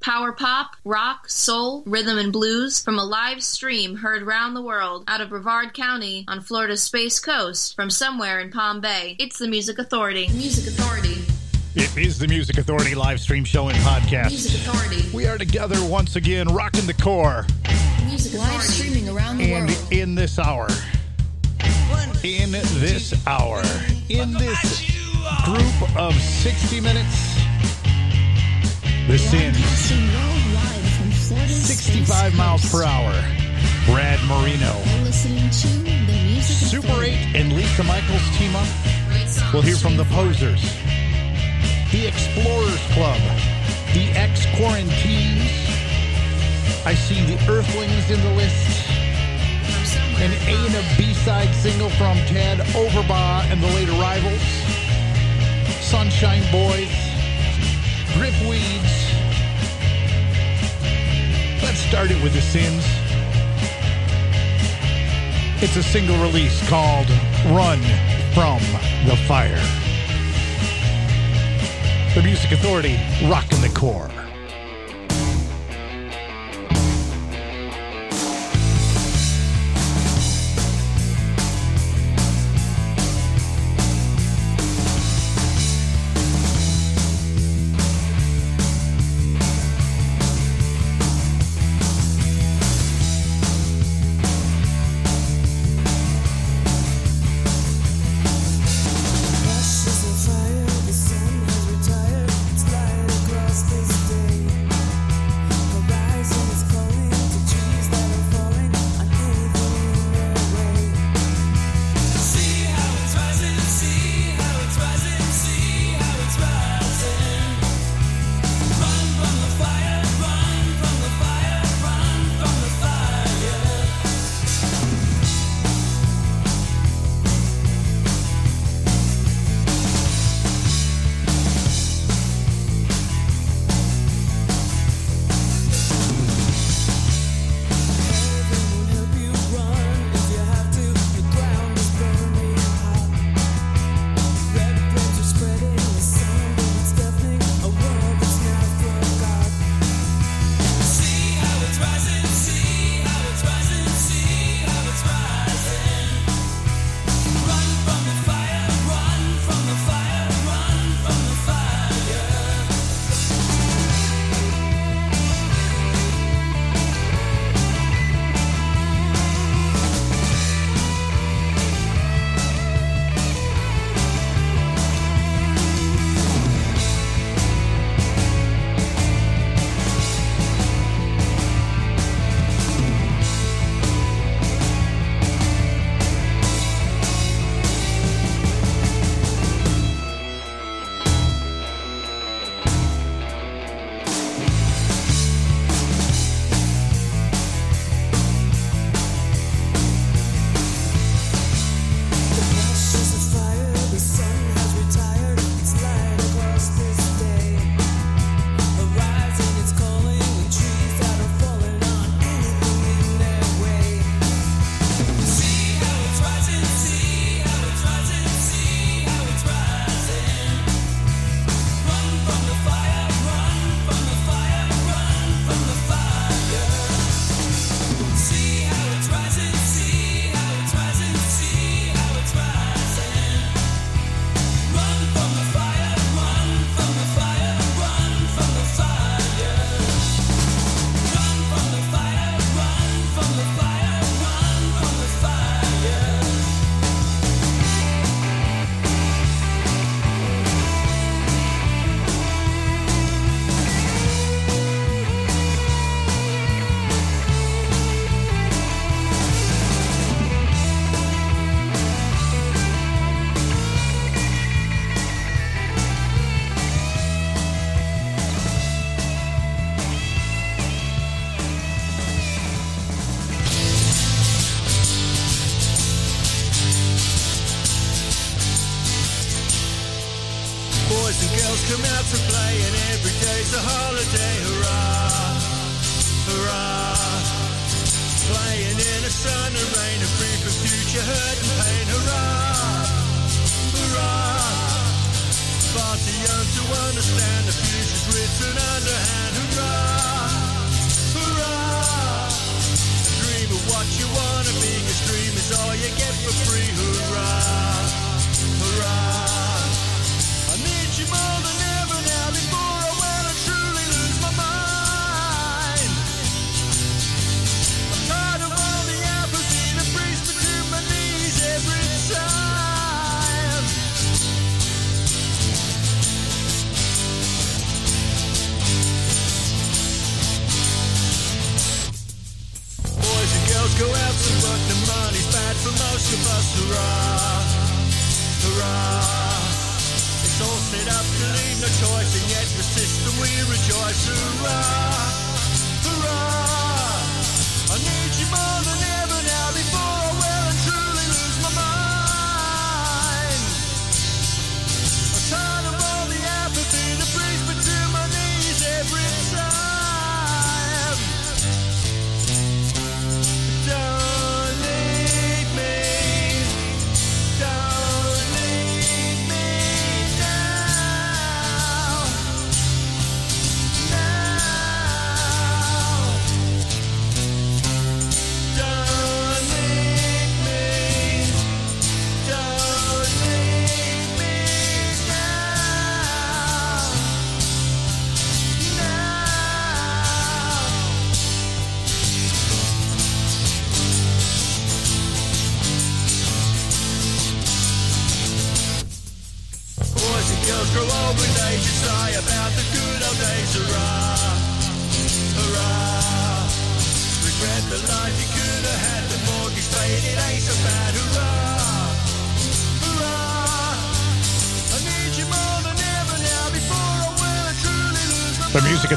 Power pop, rock, soul, rhythm, and blues from a live stream heard round the world out of Brevard County on Florida's Space Coast from somewhere in Palm Bay. It's the Music Authority. Music Authority. It is the Music Authority live stream show and podcast. Music Authority. We are together once again, rocking the KOR. Music Live streaming around the And world. in this hour, in this hour, in this group of 60 minutes, the Sin, Broadcasting worldwide from Florida's 65 miles per hour. Brad Marino, Super 8 and Lisa Michaels team up. We'll hear from the Posers, the Explorers Club, the Ex Quarantines. I see the Earthlings in the list. An A and a B side single from Ted Overbaugh and the Late Arrivals. Sunshine Boys. Gripweeds. Let's start it with the Sins. It's a single release called Run from the Fire. The Music Authority, rocking the KOR. No choice, and yet the system we rejoice. Hurrah,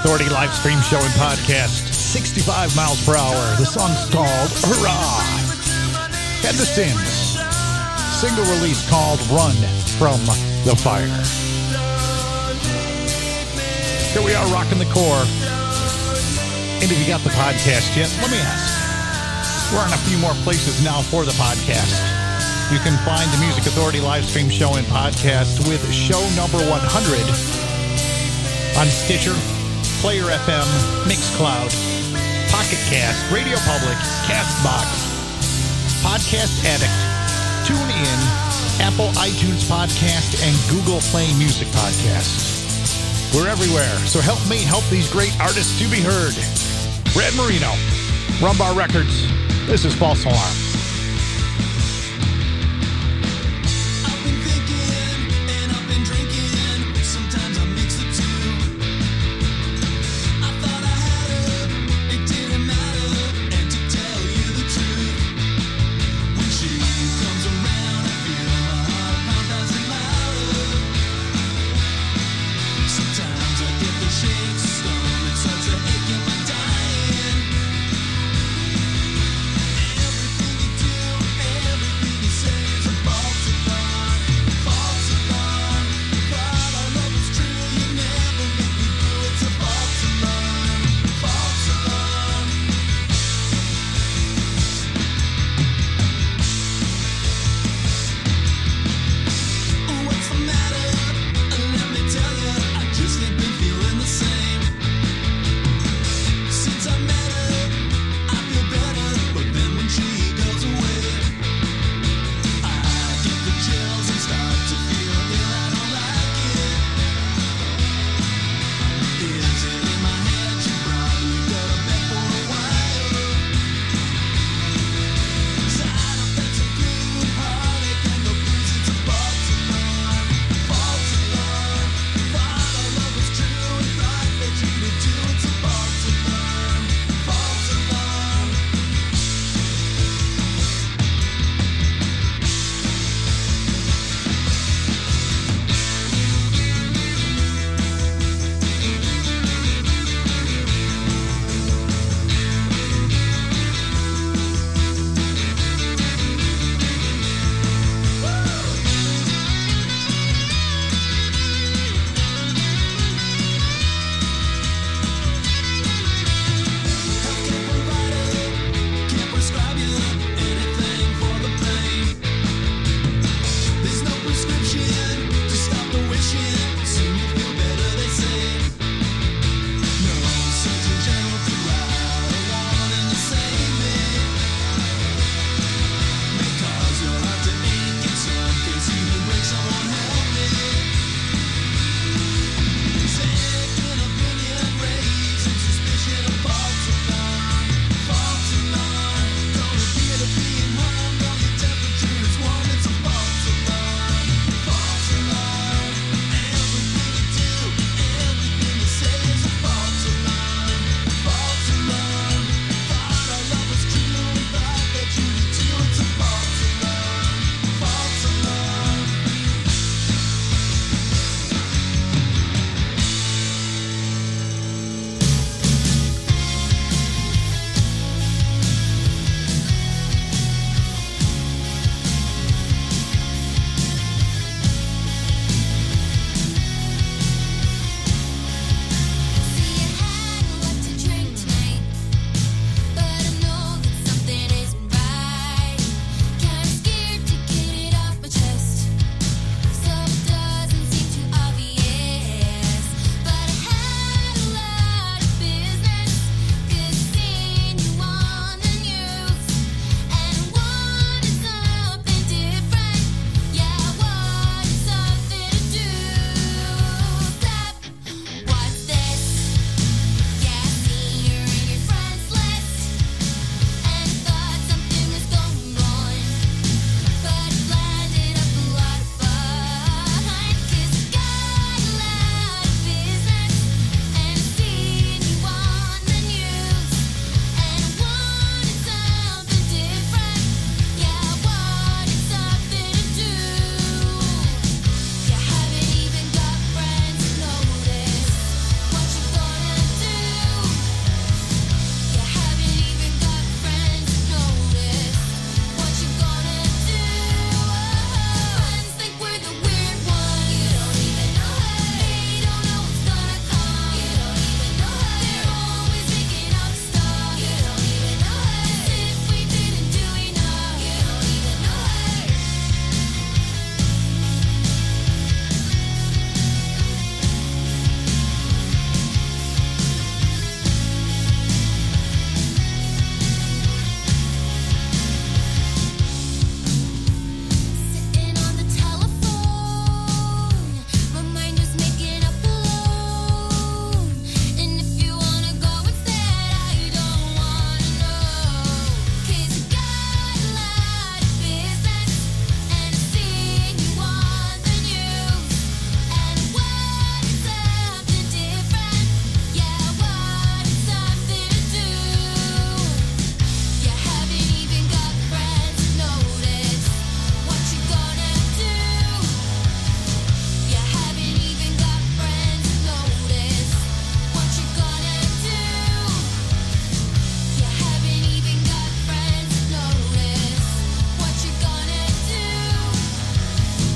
Authority live stream show and podcast. 65 miles per hour. The song's called Hurrah! And the Sins. Single release called Run from the Fire. Here we are rocking the KOR. And if you got the podcast yet, let me ask. We're on a few more places now for the podcast. You can find the Music Authority live stream show and podcast with show number 100 on Stitcher, Player FM, Mixcloud, Pocket Cast, Radio Public, Castbox, Podcast Addict, TuneIn, Apple iTunes Podcast, and Google Play Music Podcast. We're everywhere, so help me help these great artists to be heard. Brad Marino, Rumbar Records. This is False Alarm.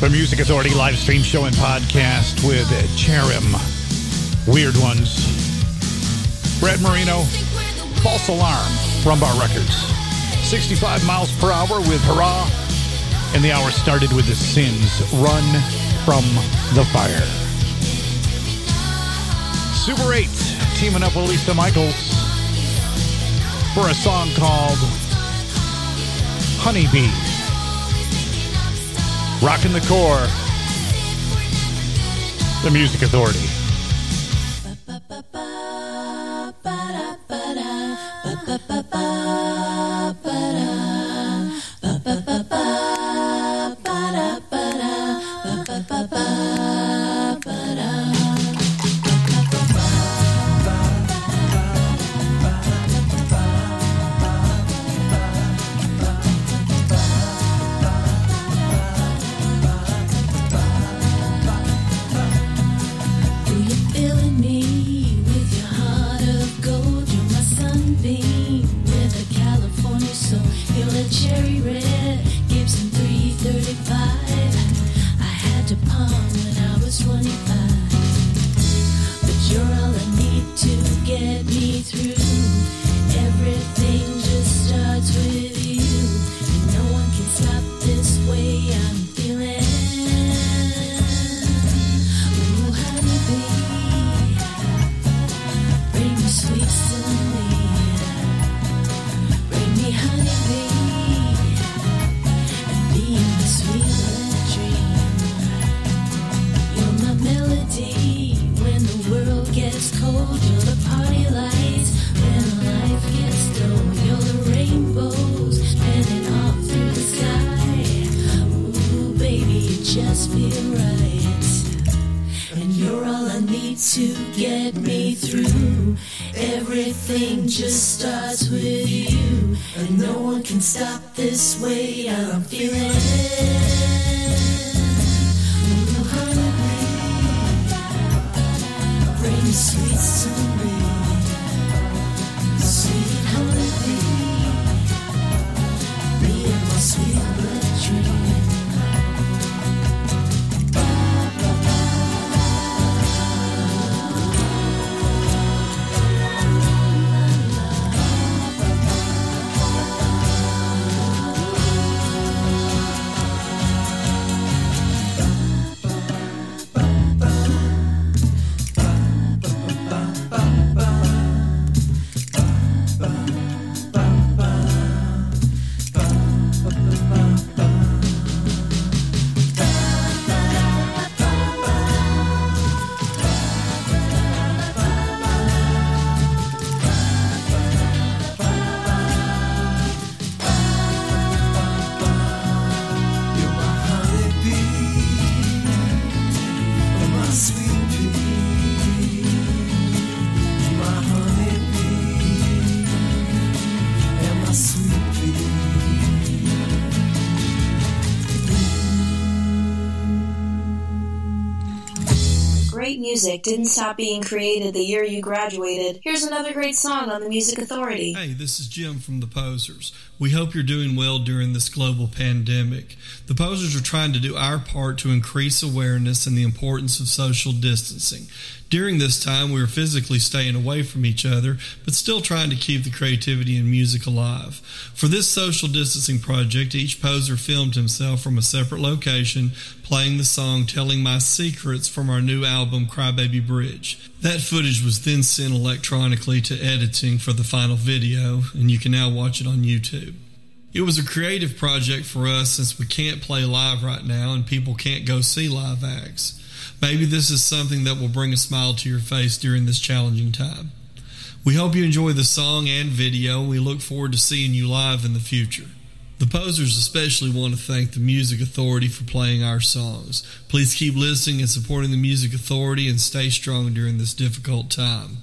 The Music Authority live stream show and podcast with Cherim. Weird Ones. Brad Marino, False Alarm Rumbar Records. 65 miles per hour with Hurrah. And the hour started with The Sins, Run from the Fire. Super 8, teaming up with Lisa Michaels for a song called Honeybee. Rocking the KOR. The Music Authority. Just Great music didn't stop being created the year you graduated. Here's another great song on the Music Authority. Hey, this is Jim from The Posers. We hope you're doing well during this global pandemic. The Posers are trying to do our part to increase awareness and the importance of social distancing. During this time, we are physically staying away from each other, but still trying to keep the creativity and music alive. For this social distancing project, each poser filmed himself from a separate location, playing the song Telling My Secrets from our new album, Crybaby Bridge. That footage was then sent electronically to editing for the final video, and you can now watch it on YouTube. It was a creative project for us since we can't play live right now and people can't go see live acts. Maybe this is something that will bring a smile to your face during this challenging time. We hope you enjoy the song and video. We look forward to seeing you live in the future. The Posers especially want to thank the Music Authority for playing our songs. Please keep listening and supporting the Music Authority and stay strong during this difficult time.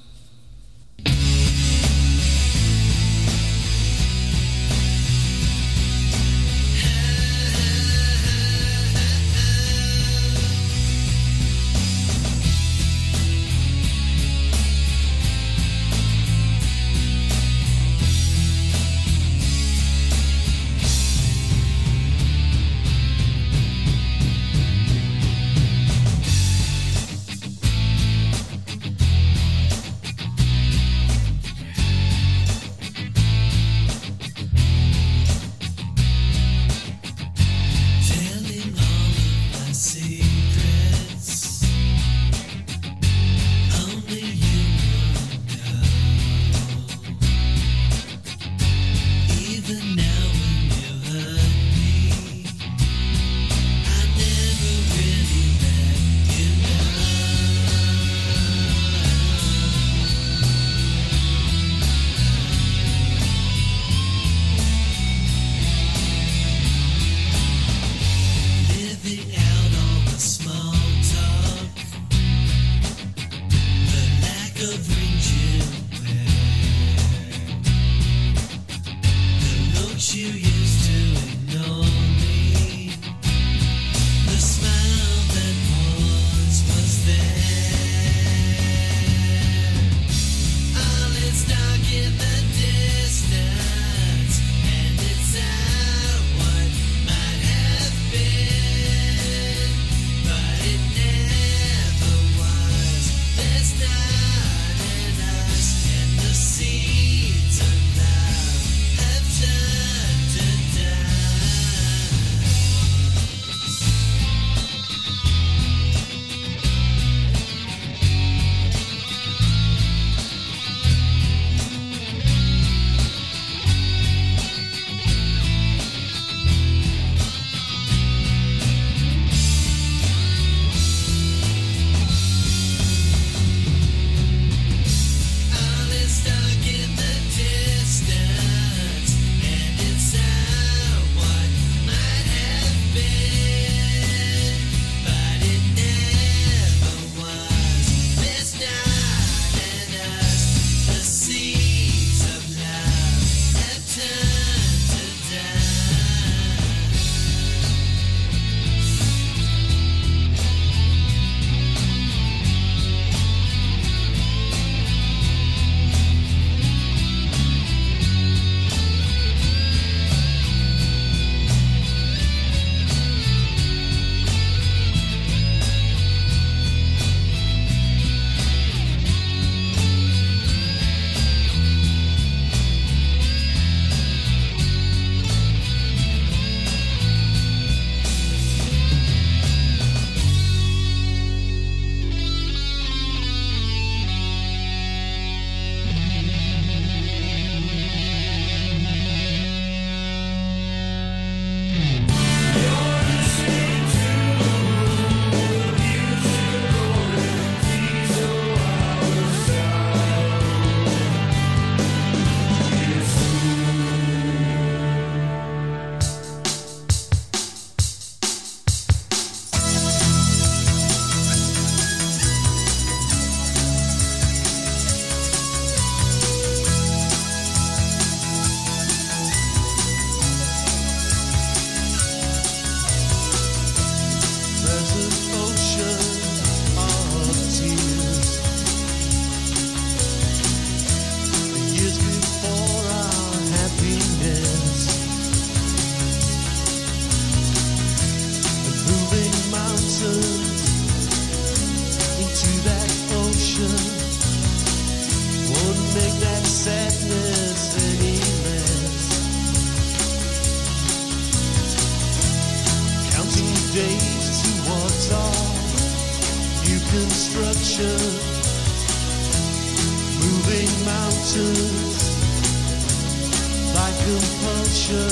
Compulsion.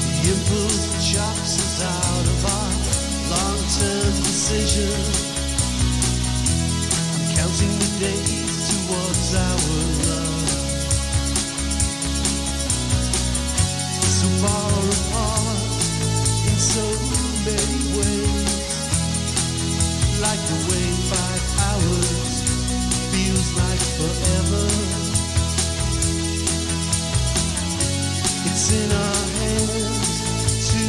The impulse that shocks us out of our long-term decision. I'm counting the days towards our love. So far apart in so many ways. Like the way five hours feels like forever. It's in our hands to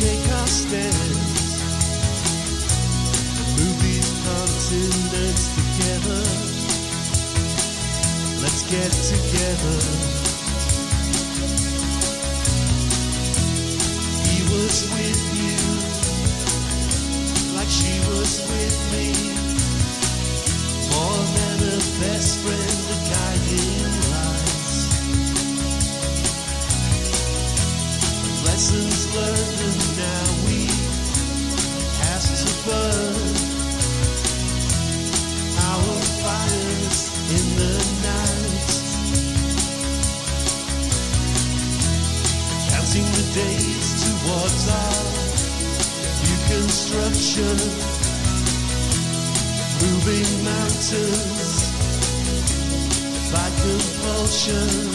make our stands. Move these continents together. Let's get together. He was with you like she was with me. More than a best friend, a guiding Lessons learned, and now we our fires in the night. Counting the days towards new construction, moving mountains by compulsion.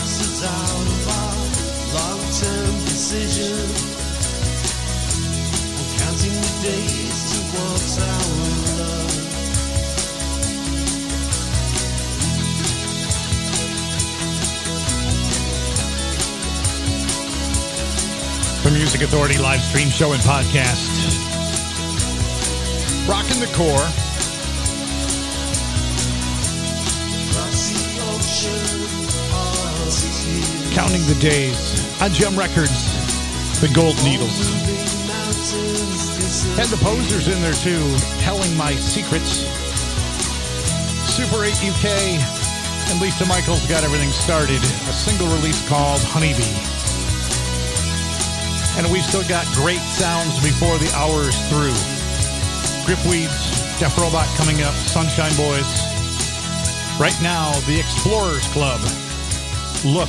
Us out of our long-term decision. Counting the days towards our love. Music Authority live stream show and podcast. Rocking the KOR. Across the ocean. Counting the days on Gem Records, the Gold Needles. Had the posers in there too, telling my secrets. Super 8 UK and Lisa Michaels got everything started. A single release called Honeybee. And we've still got great sounds before the hour's through. Gripweeds, Def Robot coming up, Sunshine Boys. Right now, the Explorers Club. Look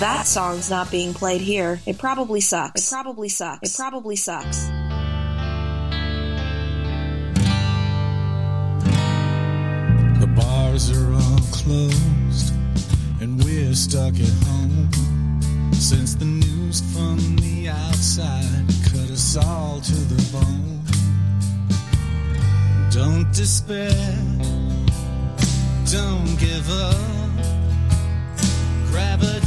that song's not being played here, it probably sucks. It probably sucks. It probably sucks. The bars are all closed, and we're stuck at home. Since the news from the outside cut us all to the bone. Don't despair, don't give up. Grab a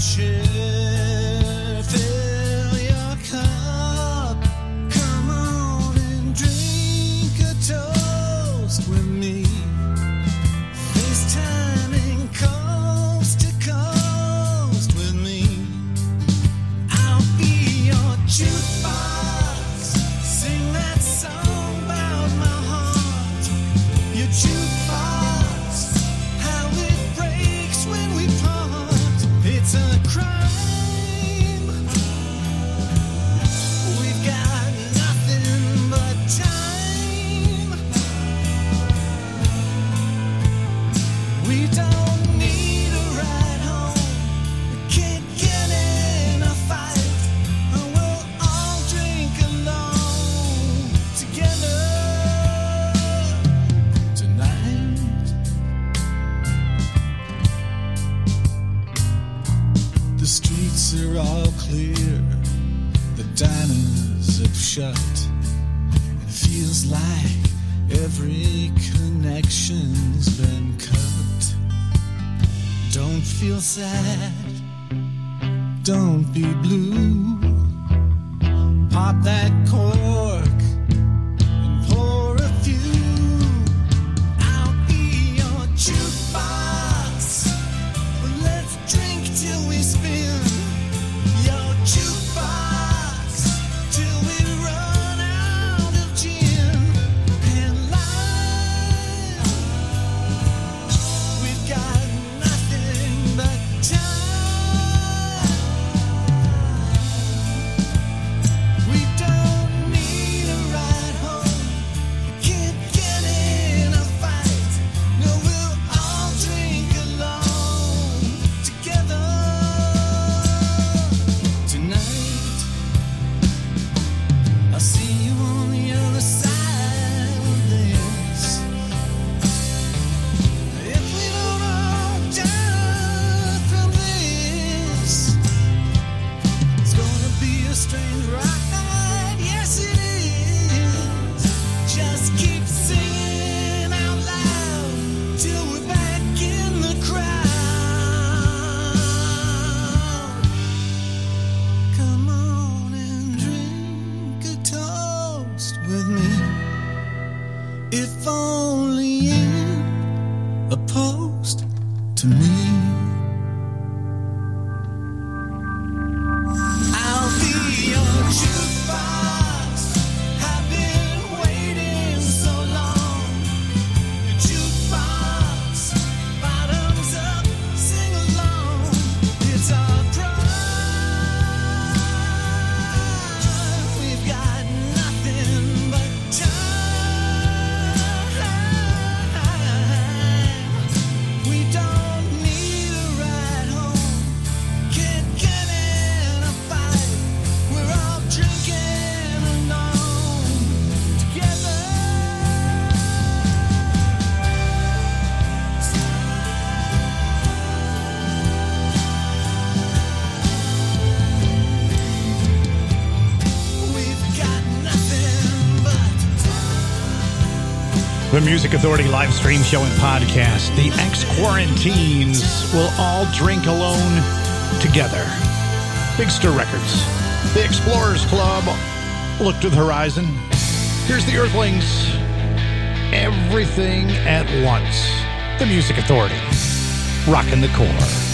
shut. It feels like every connection's been cut. Don't feel sad. Don't be blue. Music Authority live stream show and podcast, the ex quarantines will all drink alone together. Big Stir Records, the Explorers Club, look to the horizon. Here's the Earthlings, everything at once. The Music Authority, rocking the KOR.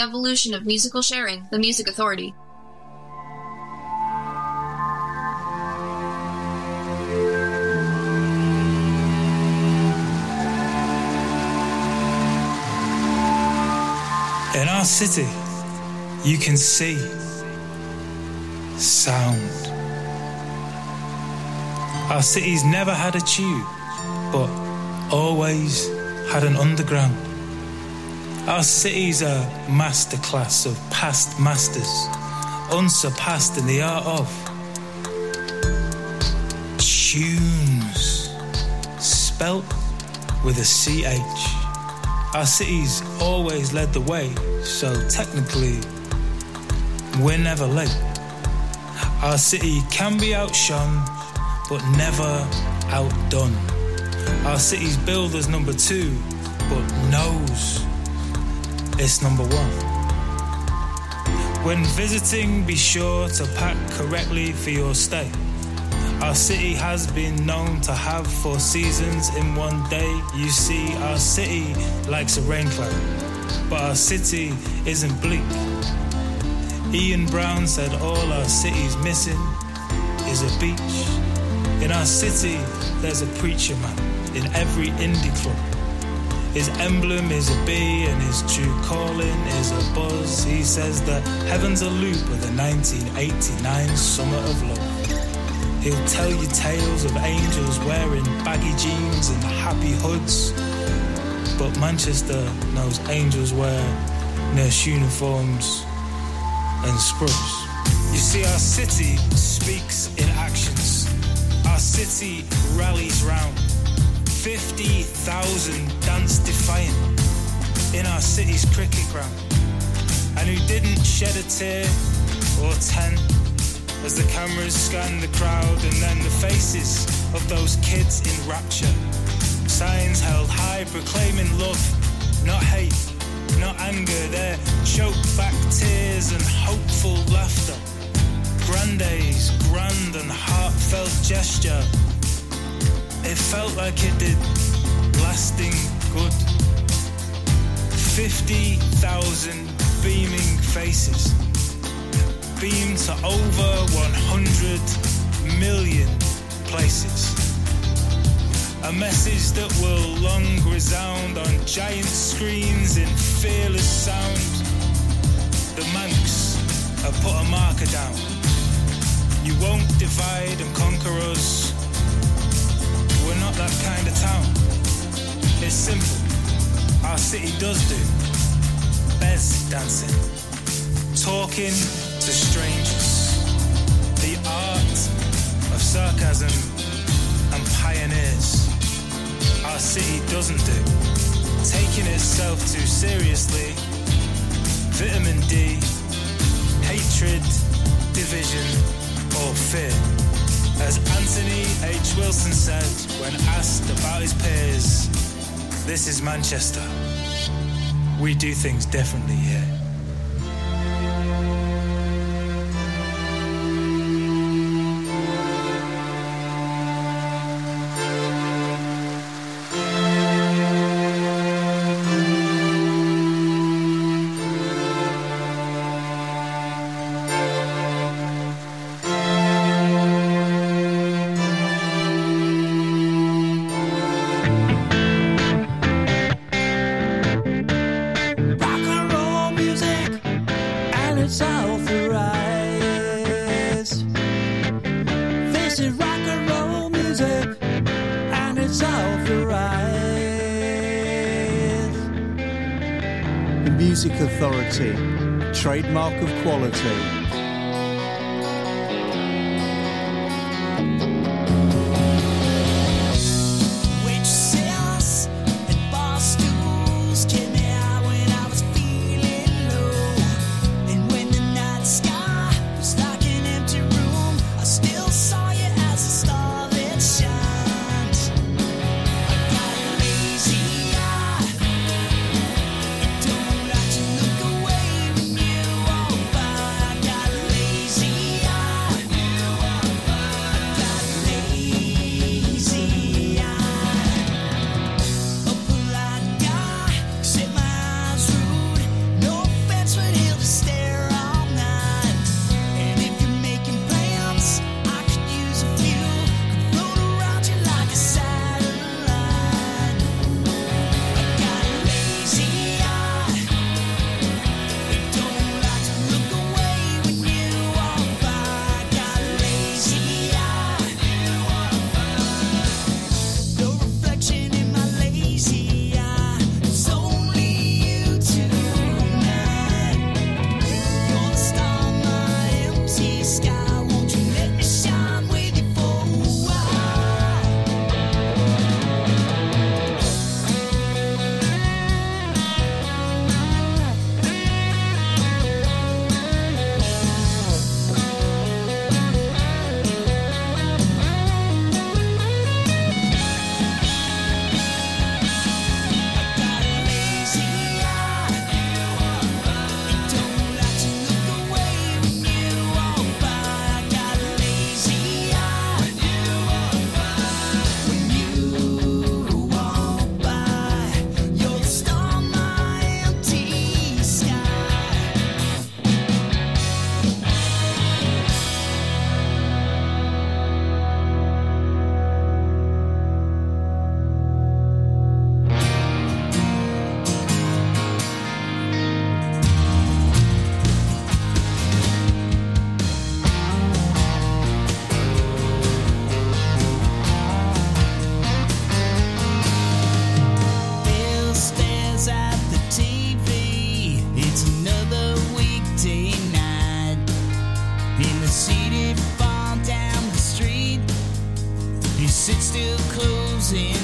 Evolution of musical sharing, the Music Authority. In our city, you can see sound. Our city's never had a tube, but always had an underground. Our city's a masterclass of past masters, unsurpassed in the art of tunes, spelt with a CH. Our city's always led the way, so technically, we're never late. Our city can be outshone, but never outdone. Our city's builders number two, but knows it's number one. When visiting, be sure to pack correctly for your stay. Our city has been known to have four seasons in one day. You see, our city likes a rain cloud, but our city isn't bleak. Ian Brown said all our city's missing is a beach. In our city, there's a preacher man in every indie club. His emblem is a bee and his true calling is a buzz. He says that heaven's a loop of the 1989 summer of love. He'll tell you tales of angels wearing baggy jeans and happy hoods. But Manchester knows angels wear nurse uniforms and scrubs. You see, our city speaks in actions. Our city rallies round. 50,000 dance defiant in our city's cricket ground. And who didn't shed a tear or ten as the cameras scan the crowd and then the faces of those kids in rapture. Signs held high proclaiming love, not hate, not anger. Their choked back tears and hopeful laughter. Grande's grand and heartfelt gesture. It felt like it did lasting good. 50,000 beaming faces beamed to over 100 million places. A message that will long resound on giant screens in fearless sound. The Mancs have put a marker down. You won't divide and conquer us. We're not that kind of town. It's simple. Our city does do. Bez dancing. Talking to strangers. The art of sarcasm and pioneers. Our city doesn't do. Taking itself too seriously. Vitamin D. Hatred, division, or fear. As Anthony H. Wilson said when asked about his peers, this is Manchester. We do things differently here.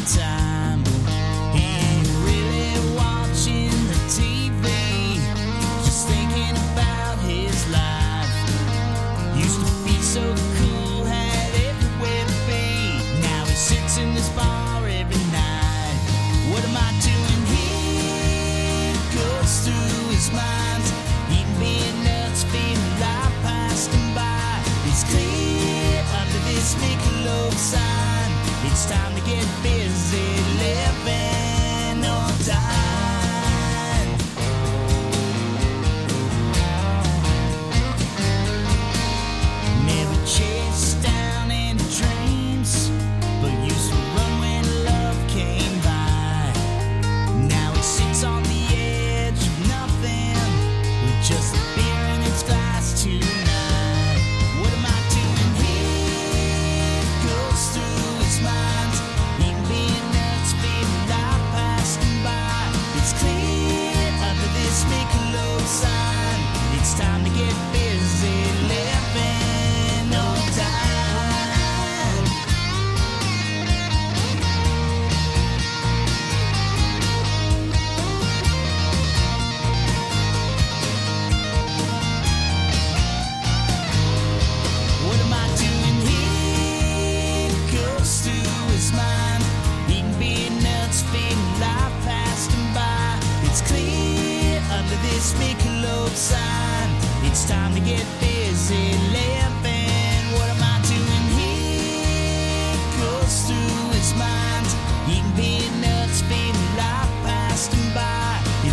time.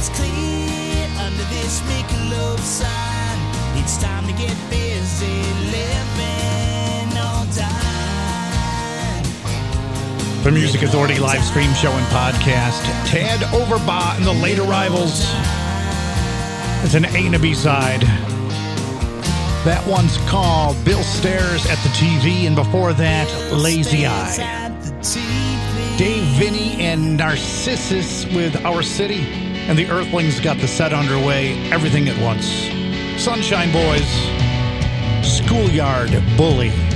clear under this Michelob sign. It's time to get busy living or. The Music Authority live stream show and podcast. Tad Overbaugh and the Late Arrivals. It's an A and a B side. That one's called Bill Stares at the TV, and before that, Lazy Eye. Dave Vinny and Narcissus with Our City and the Earthlings got the set underway, everything at once. Sunshine Boys, Schoolyard Bully.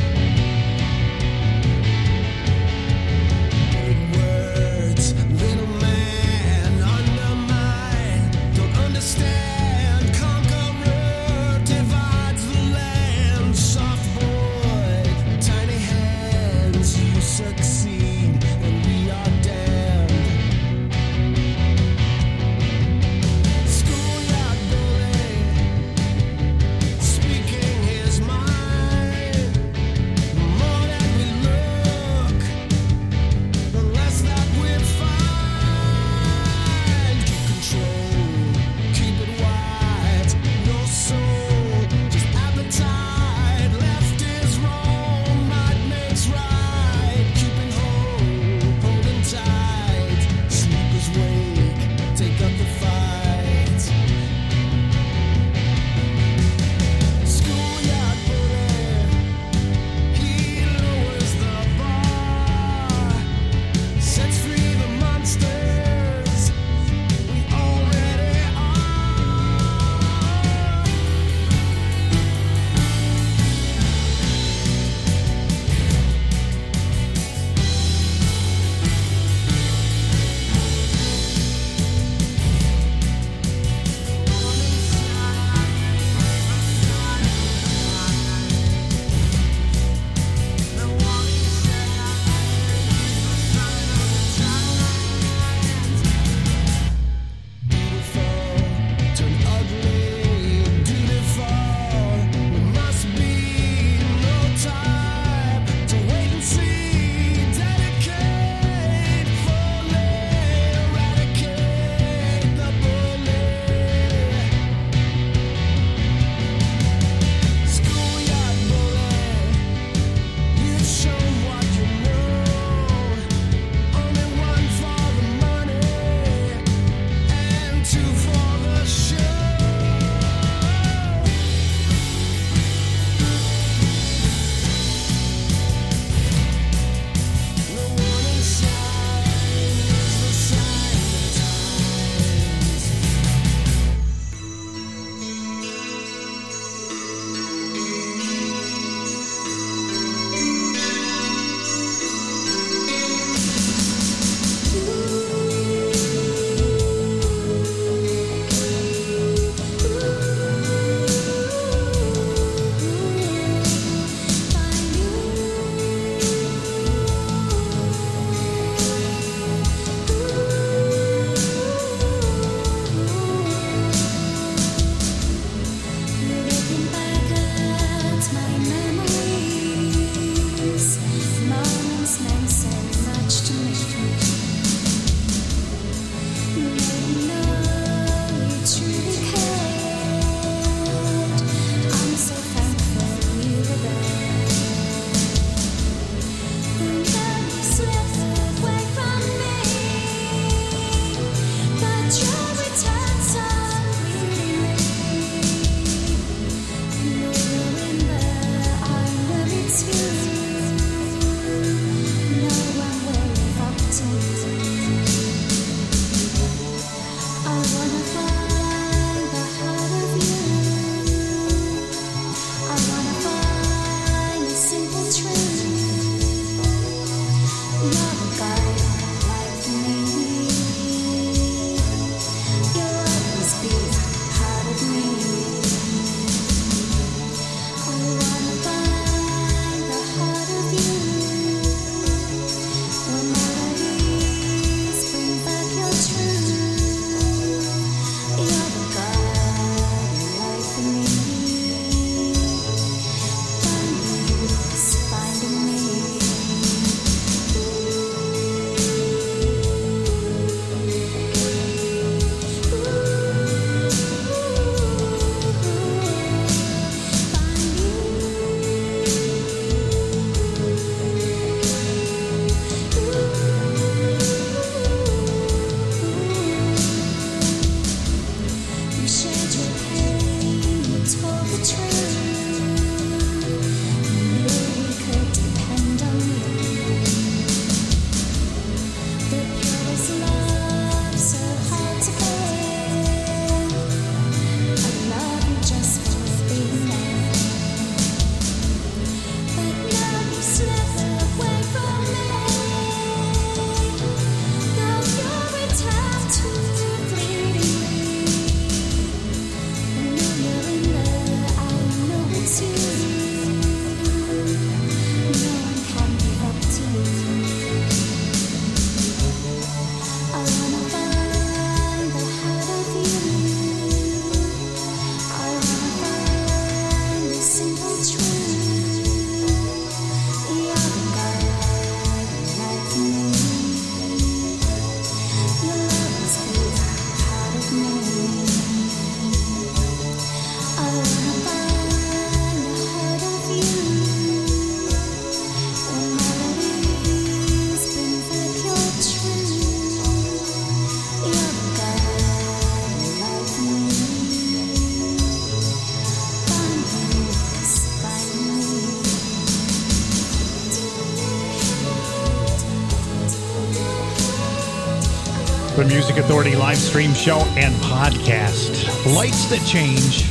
Music Authority live stream show and podcast. Lights That Change.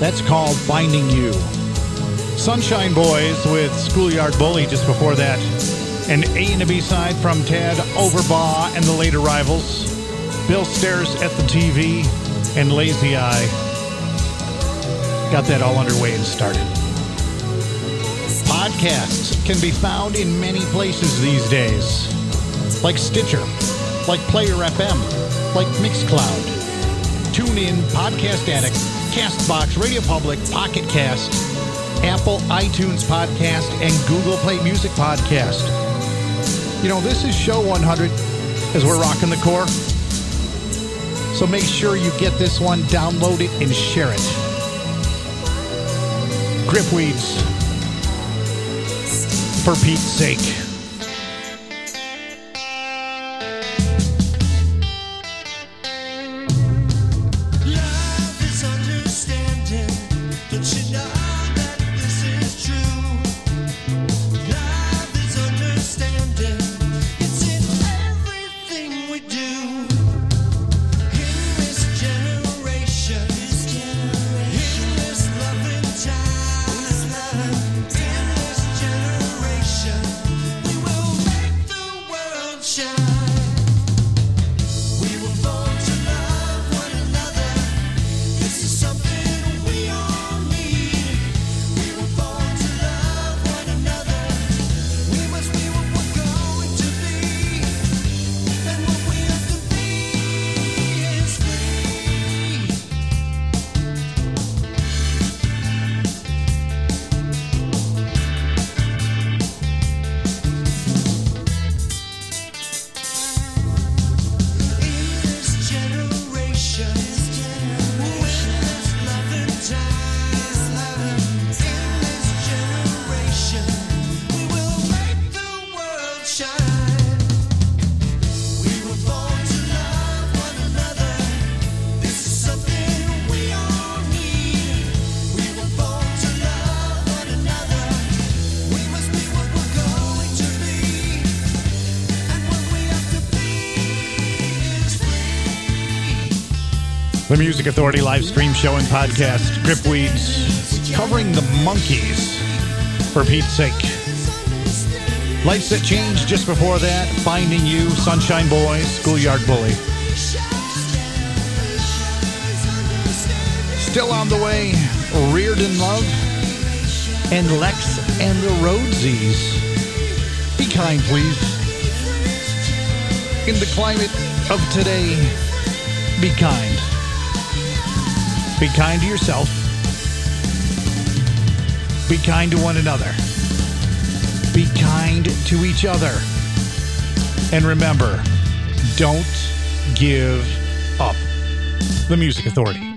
That's called Finding You. Sunshine Boys with Schoolyard Bully just before that. An A and a B side from Tad Overbaugh and the late arrivals. Bill Stares at the TV and Lazy Eye. Got that all underway and started. Podcasts can be found in many places these days, like Stitcher, like Player FM, like Mixcloud, TuneIn, Podcast Addict, Castbox, Radio Public, Pocket Cast, Apple iTunes Podcast, and Google Play Music Podcast. You know, this is show 100 as we're rocking the KOR. So make sure you get this one, download it, and share it. Gripweeds, for Pete's sake. Music Authority live stream show and podcast, Gripweeds, covering the Monkees, for Pete's sake. Lights That Change just before that, Finding You, Sunshine Boys, Schoolyard Bully. Still on the way, Reardon Love, and Lex and the Roadsies. Be kind, please. In the climate of today, be kind. Be kind to yourself. Be kind to one another. Be kind to each other. And remember, don't give up. The Music Authority.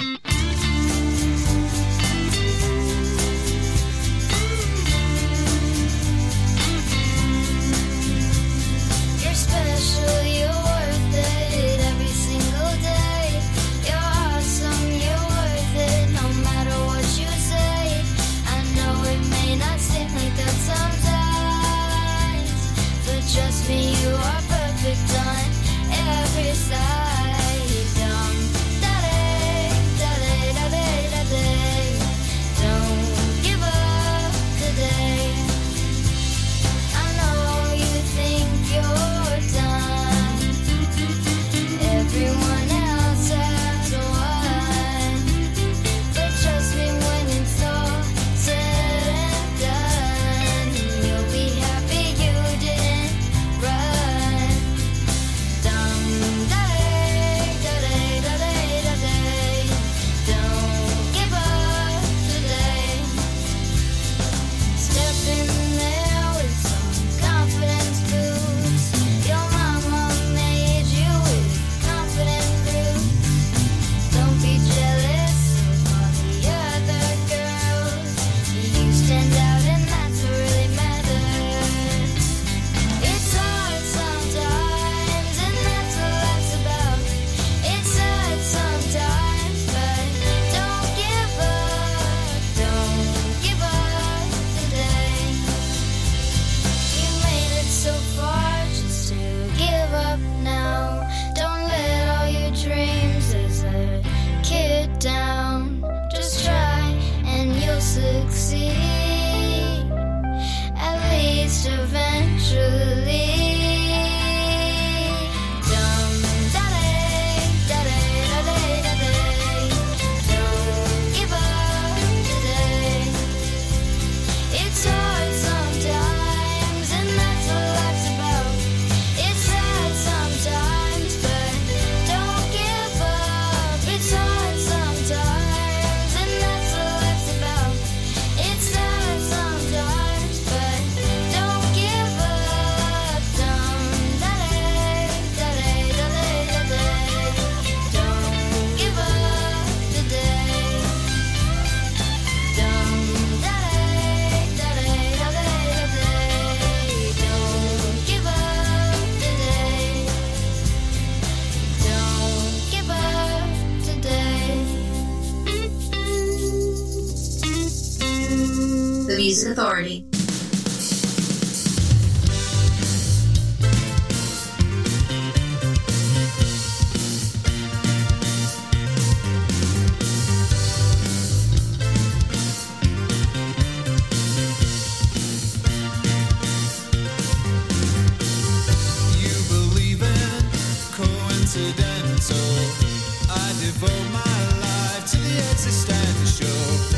Devote my life to the existential